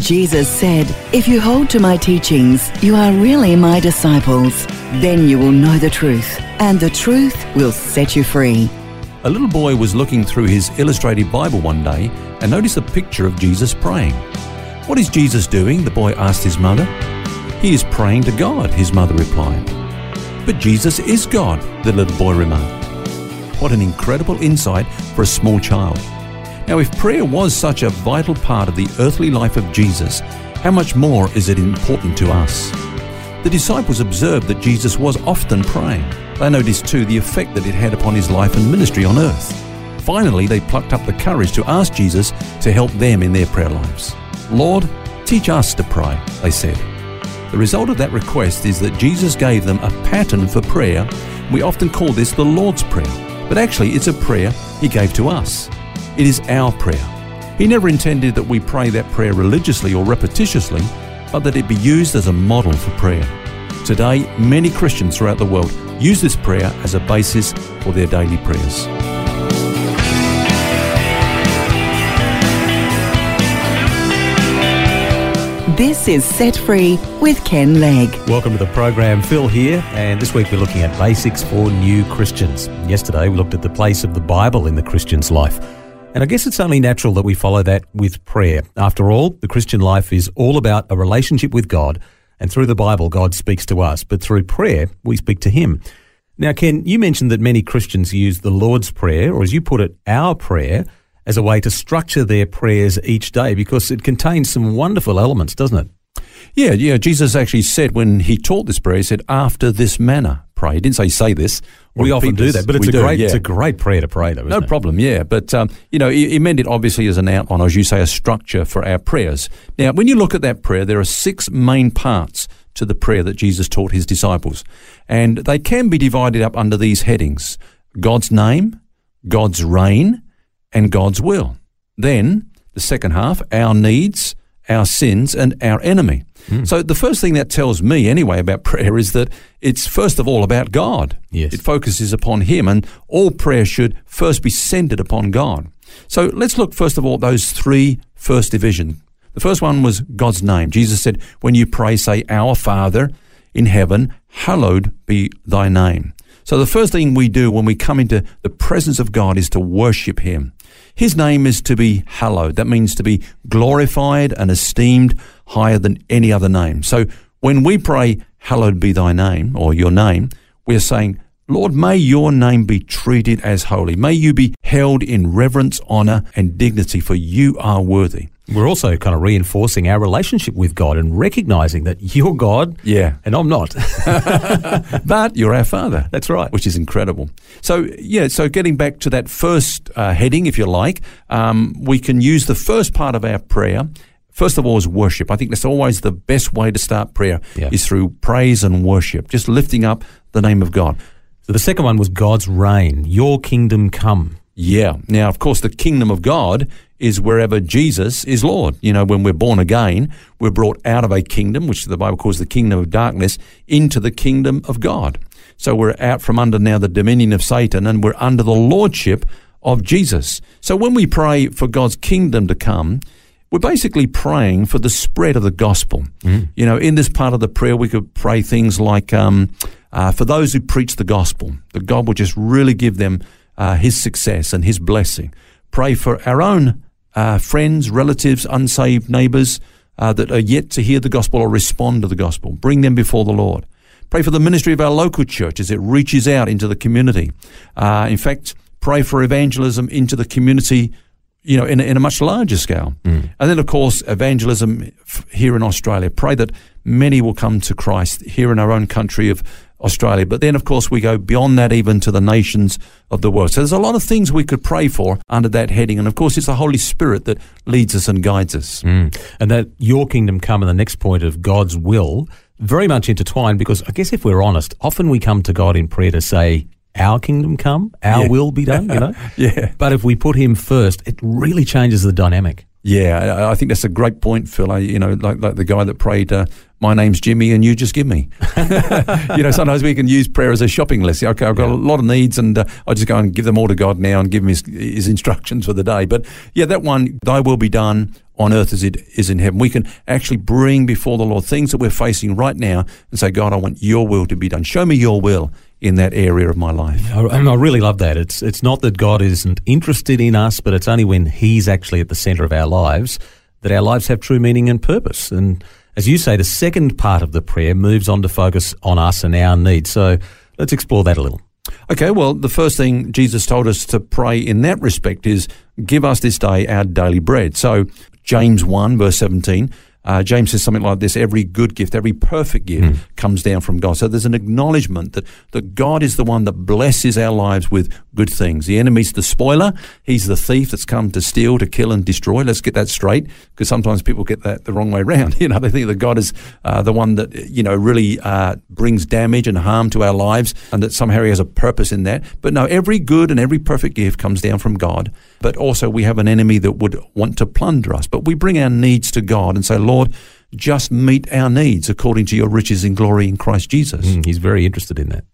Jesus said, If you hold to my teachings, you are really my disciples. Then you will know the truth, and the truth will set you free. A little boy was looking through his illustrated Bible one day and noticed a picture of Jesus praying. What is Jesus doing? the boy asked his mother. He is praying to God, his mother replied. But Jesus is God, the little boy remarked. What an incredible insight for a small child. Now, if prayer was such a vital part of the earthly life of Jesus, how much more is it important to us? The disciples observed that Jesus was often praying. They noticed too the effect that it had upon his life and ministry on earth. Finally, they plucked up the courage to ask Jesus to help them in their prayer lives. Lord, teach us to pray, they said. The result of that request is that Jesus gave them a pattern for prayer. We often call this the Lord's Prayer, but actually it's a prayer he gave to us. It is our prayer. He never intended that we pray that prayer religiously or repetitiously, but that it be used as a model for prayer. Today, many Christians throughout the world use this prayer as a basis for their daily prayers. This is Set Free with Ken Legg. Welcome to the program, Phil here, and this week we're looking at basics for new Christians. Yesterday we looked at the place of the Bible in the Christian's life. And I guess it's only natural that we follow that with prayer. After all, the Christian life is all about a relationship with God, and through the Bible, God speaks to us, but through prayer, we speak to Him. Now, Ken, you mentioned that many Christians use the Lord's Prayer, or as you put it, our prayer, as a way to structure their prayers each day because it contains some wonderful elements, doesn't it? Yeah, yeah. Jesus actually said when he taught this prayer, he said, after this manner pray. He didn't say say this. We often do that, but it's a do, great yeah. it's a great prayer to pray though. No it? problem, yeah. But um, you know, he, he meant it obviously as an outline, or as you say, a structure for our prayers. Now, when you look at that prayer, there are six main parts to the prayer that Jesus taught his disciples, and they can be divided up under these headings: God's name, God's reign, and God's will. Then the second half, our needs, our sins, and our enemy. Mm. So the first thing that tells me anyway about prayer is that it's first of all about God. Yes. It focuses upon Him and all prayer should first be centered upon God. So let's look first of all at those three first divisions. The first one was God's name. Jesus said, when you pray, say, Our Father in heaven, hallowed be thy name. So the first thing we do when we come into the presence of God is to worship Him. His name is to be hallowed. That means to be glorified and esteemed higher than any other name. So when we pray, hallowed be thy name or your name, we're saying, Lord, may your name be treated as holy. May you be held in reverence, honor, and dignity, for you are worthy. We're also kind of reinforcing our relationship with God and recognizing that you're God, yeah, and I'm not. but you're our Father. That's right, which is incredible. So yeah, so getting back to that first uh, heading, if you like, um, we can use the first part of our prayer. First of all, is worship. I think that's always the best way to start prayer yeah. is through praise and worship, just lifting up the name of God. So the second one was God's reign. Your kingdom come. Yeah. Now, of course, the kingdom of God is wherever Jesus is Lord. You know, when we're born again, we're brought out of a kingdom, which the Bible calls the kingdom of darkness, into the kingdom of God. So we're out from under now the dominion of Satan and we're under the lordship of Jesus. So when we pray for God's kingdom to come, we're basically praying for the spread of the gospel. Mm. You know, in this part of the prayer, we could pray things like, um, uh, for those who preach the gospel, that God will just really give them uh, His success and His blessing. Pray for our own uh, friends, relatives, unsaved neighbors uh, that are yet to hear the gospel or respond to the gospel. Bring them before the Lord. Pray for the ministry of our local church as it reaches out into the community. Uh, in fact, pray for evangelism into the community you know, in a, in a much larger scale. Mm. And then, of course, evangelism f- here in Australia. Pray that many will come to Christ here in our own country of Australia. But then, of course, we go beyond that even to the nations of the world. So there's a lot of things we could pray for under that heading. And of course, it's the Holy Spirit that leads us and guides us. Mm. And that your kingdom come and the next point of God's will. very much intertwined because I guess if we're honest, often we come to God in prayer to say, our kingdom come, our Yeah. will be done, you know? Yeah. But if we put him first, it really changes the dynamic. Yeah, I- I think that's a great point, Phil. I, you know, like, like the guy that prayed, uh, "My name's Jimmy, and you just give me." you know, sometimes we can use prayer as a shopping list. Okay, I've got Yeah. a lot of needs, and uh, I just go and give them all to God now, and give him his, his instructions for the day. But yeah, that one, "Thy will be done on earth as it is in heaven." We can actually bring before the Lord things that we're facing right now, and say, "God, I want Your will to be done. Show me Your will in that area of my life." And I really love that. It's it's not that God isn't interested in us, but it's only when He's actually at the centre of our lives that our lives have true meaning and purpose. And as you say, the second part of the prayer moves on to focus on us and our needs. So let's explore that a little. Okay, well, the first thing Jesus told us to pray in that respect is give us this day our daily bread. So, James 1, verse 17, uh, James says something like this every good gift, every perfect gift comes down from God. So, there's an acknowledgement that, that God is the one that blesses our lives with good things. The enemy's the spoiler, he's the thief that's come to steal, to kill, and destroy. Let's get that straight because sometimes people get that the wrong way around. You know, they think that God is uh, the one that, you know, really uh, brings damage and harm to our lives and that somehow he has a purpose in that. But no, every good and every perfect gift comes down from God. But also we have an enemy that would want to plunder us. But we bring our needs to God and say, Lord, just meet our needs according to your riches in glory in Christ Jesus. Mm, he's very interested in that.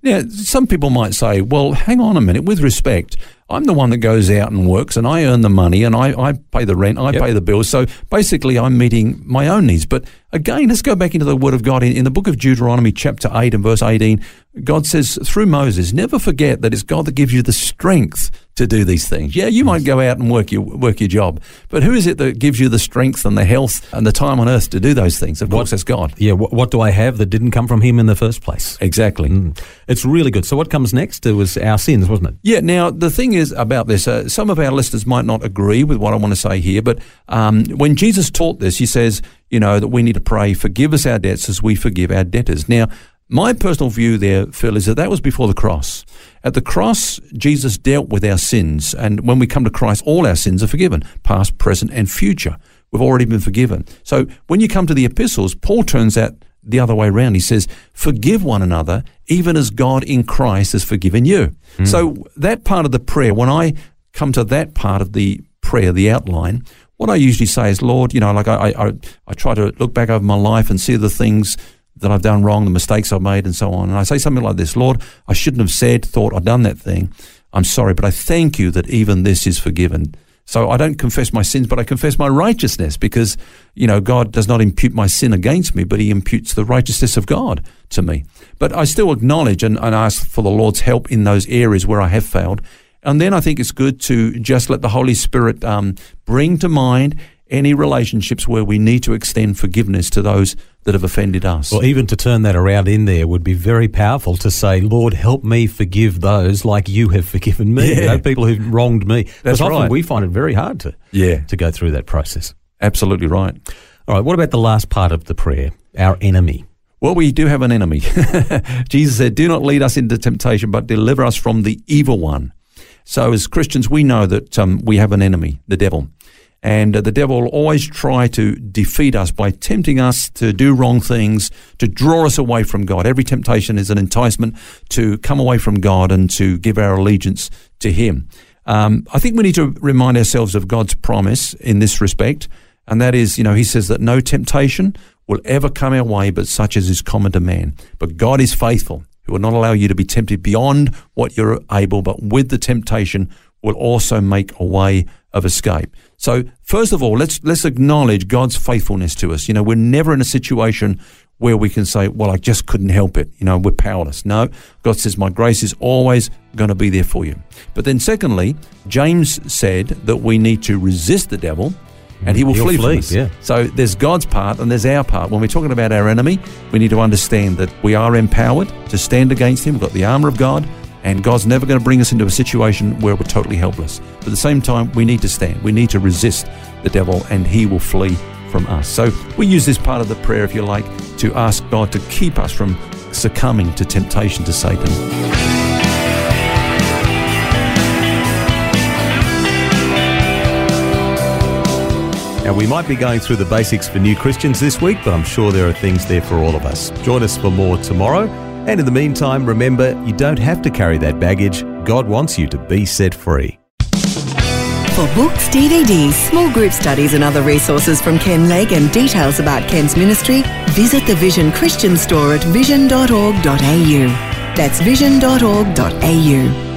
Now, some people might say, well, hang on a minute, with respect, I'm the one that goes out and works and I earn the money and I, I pay the rent, I Yep. pay the bills. So basically, I'm meeting my own needs. But again, let's go back into the Word of God. In, in the book of Deuteronomy, chapter 8 and verse 18, God says through Moses, never forget that it's God that gives you the strength to do these things. Yeah, you might go out and work your, work your job, but who is it that gives you the strength and the health and the time on earth to do those things? Of course, it's God. Yeah, what, what do I have that didn't come from him in the first place? Exactly. Mm. It's really good. So what comes next? It was our sins, wasn't it? Yeah, now the thing is about this, uh, some of our listeners might not agree with what I want to say here, but um, when Jesus taught this, he says, you know, that we need to pray, forgive us our debts as we forgive our debtors. Now, my personal view there, Phil, is that that was before the cross. At the cross, Jesus dealt with our sins, and when we come to Christ, all our sins are forgiven, past, present, and future. We've already been forgiven. So when you come to the epistles, Paul turns that the other way around. He says, Forgive one another, even as God in Christ has forgiven you. Hmm. So that part of the prayer, when I come to that part of the prayer, the outline, what I usually say is, Lord, you know, like I, I, I try to look back over my life and see the things that I've done wrong, the mistakes I've made, and so on. And I say something like this Lord, I shouldn't have said, thought, I've done that thing. I'm sorry, but I thank you that even this is forgiven. So I don't confess my sins, but I confess my righteousness because, you know, God does not impute my sin against me, but he imputes the righteousness of God to me. But I still acknowledge and, and ask for the Lord's help in those areas where I have failed. And then I think it's good to just let the Holy Spirit um, bring to mind any relationships where we need to extend forgiveness to those that have offended us. Well, even to turn that around in there would be very powerful to say, Lord, help me forgive those like you have forgiven me, you know, people who've wronged me. That's Because often right. we find it very hard to, yeah, to go through that process. absolutely right. All right, what about the last part of the prayer, our enemy? Well, we do have an enemy. Jesus said, Do not lead us into temptation, but deliver us from the evil one. So, as Christians, we know that um, we have an enemy, the devil. And uh, the devil will always try to defeat us by tempting us to do wrong things, to draw us away from God. Every temptation is an enticement to come away from God and to give our allegiance to Him. Um, I think we need to remind ourselves of God's promise in this respect, and that is, you know, He says that no temptation will ever come our way, but such as is common to man. But God is faithful, who will not allow you to be tempted beyond what you're able, but with the temptation will also make a way of escape. So, first of all, let's let's acknowledge God's faithfulness to us. You know, we're never in a situation where we can say, "Well, I just couldn't help it." You know, we're powerless. No, God says, "My grace is always going to be there for you." But then, secondly, James said that we need to resist the devil, and he will He'll flee, flee, from us. yeah. So there's God's part and there's our part. When we're talking about our enemy, we need to understand that we are empowered to stand against him. We've got the armor of God, and God's never going to bring us into a situation where we're totally helpless. But at the same time, we need to stand. We need to resist the devil, and he will flee from us. So we use this part of the prayer, if you like, to ask God to keep us from succumbing to temptation to Satan. Now, we might be going through the basics for new Christians this week, but I'm sure there are things there for all of us. Join us for more tomorrow. And in the meantime, remember, you don't have to carry that baggage. God wants you to be set free. For books, DVDs, small group studies, and other resources from Ken Legg and details about Ken's ministry, visit the Vision Christian store at vision.org.au. That's vision.org.au.